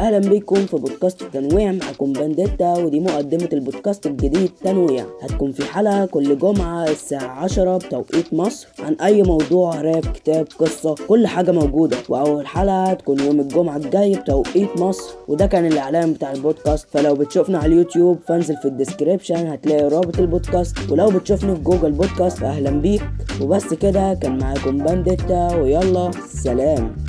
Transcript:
أهلا بيكم في بودكاست التنويع معكم بانديتا ودي مقدمة البودكاست الجديد تنويع. هتكون في حلقة كل جمعة الساعة 10 بتوقيت مصر عن أي موضوع راب كتاب قصة كل حاجة موجودة. وأول حلقة هتكون يوم الجمعة الجاي بتوقيت مصر وده كان الإعلان بتاع البودكاست. فلو بتشوفنا على اليوتيوب فانزل في ال description هتلاقي رابط البودكاست. ولو بتشوفني في جوجل بودكاست فاهلا بيك. وبس كده كان معاكم بانديتا ويلا سلام.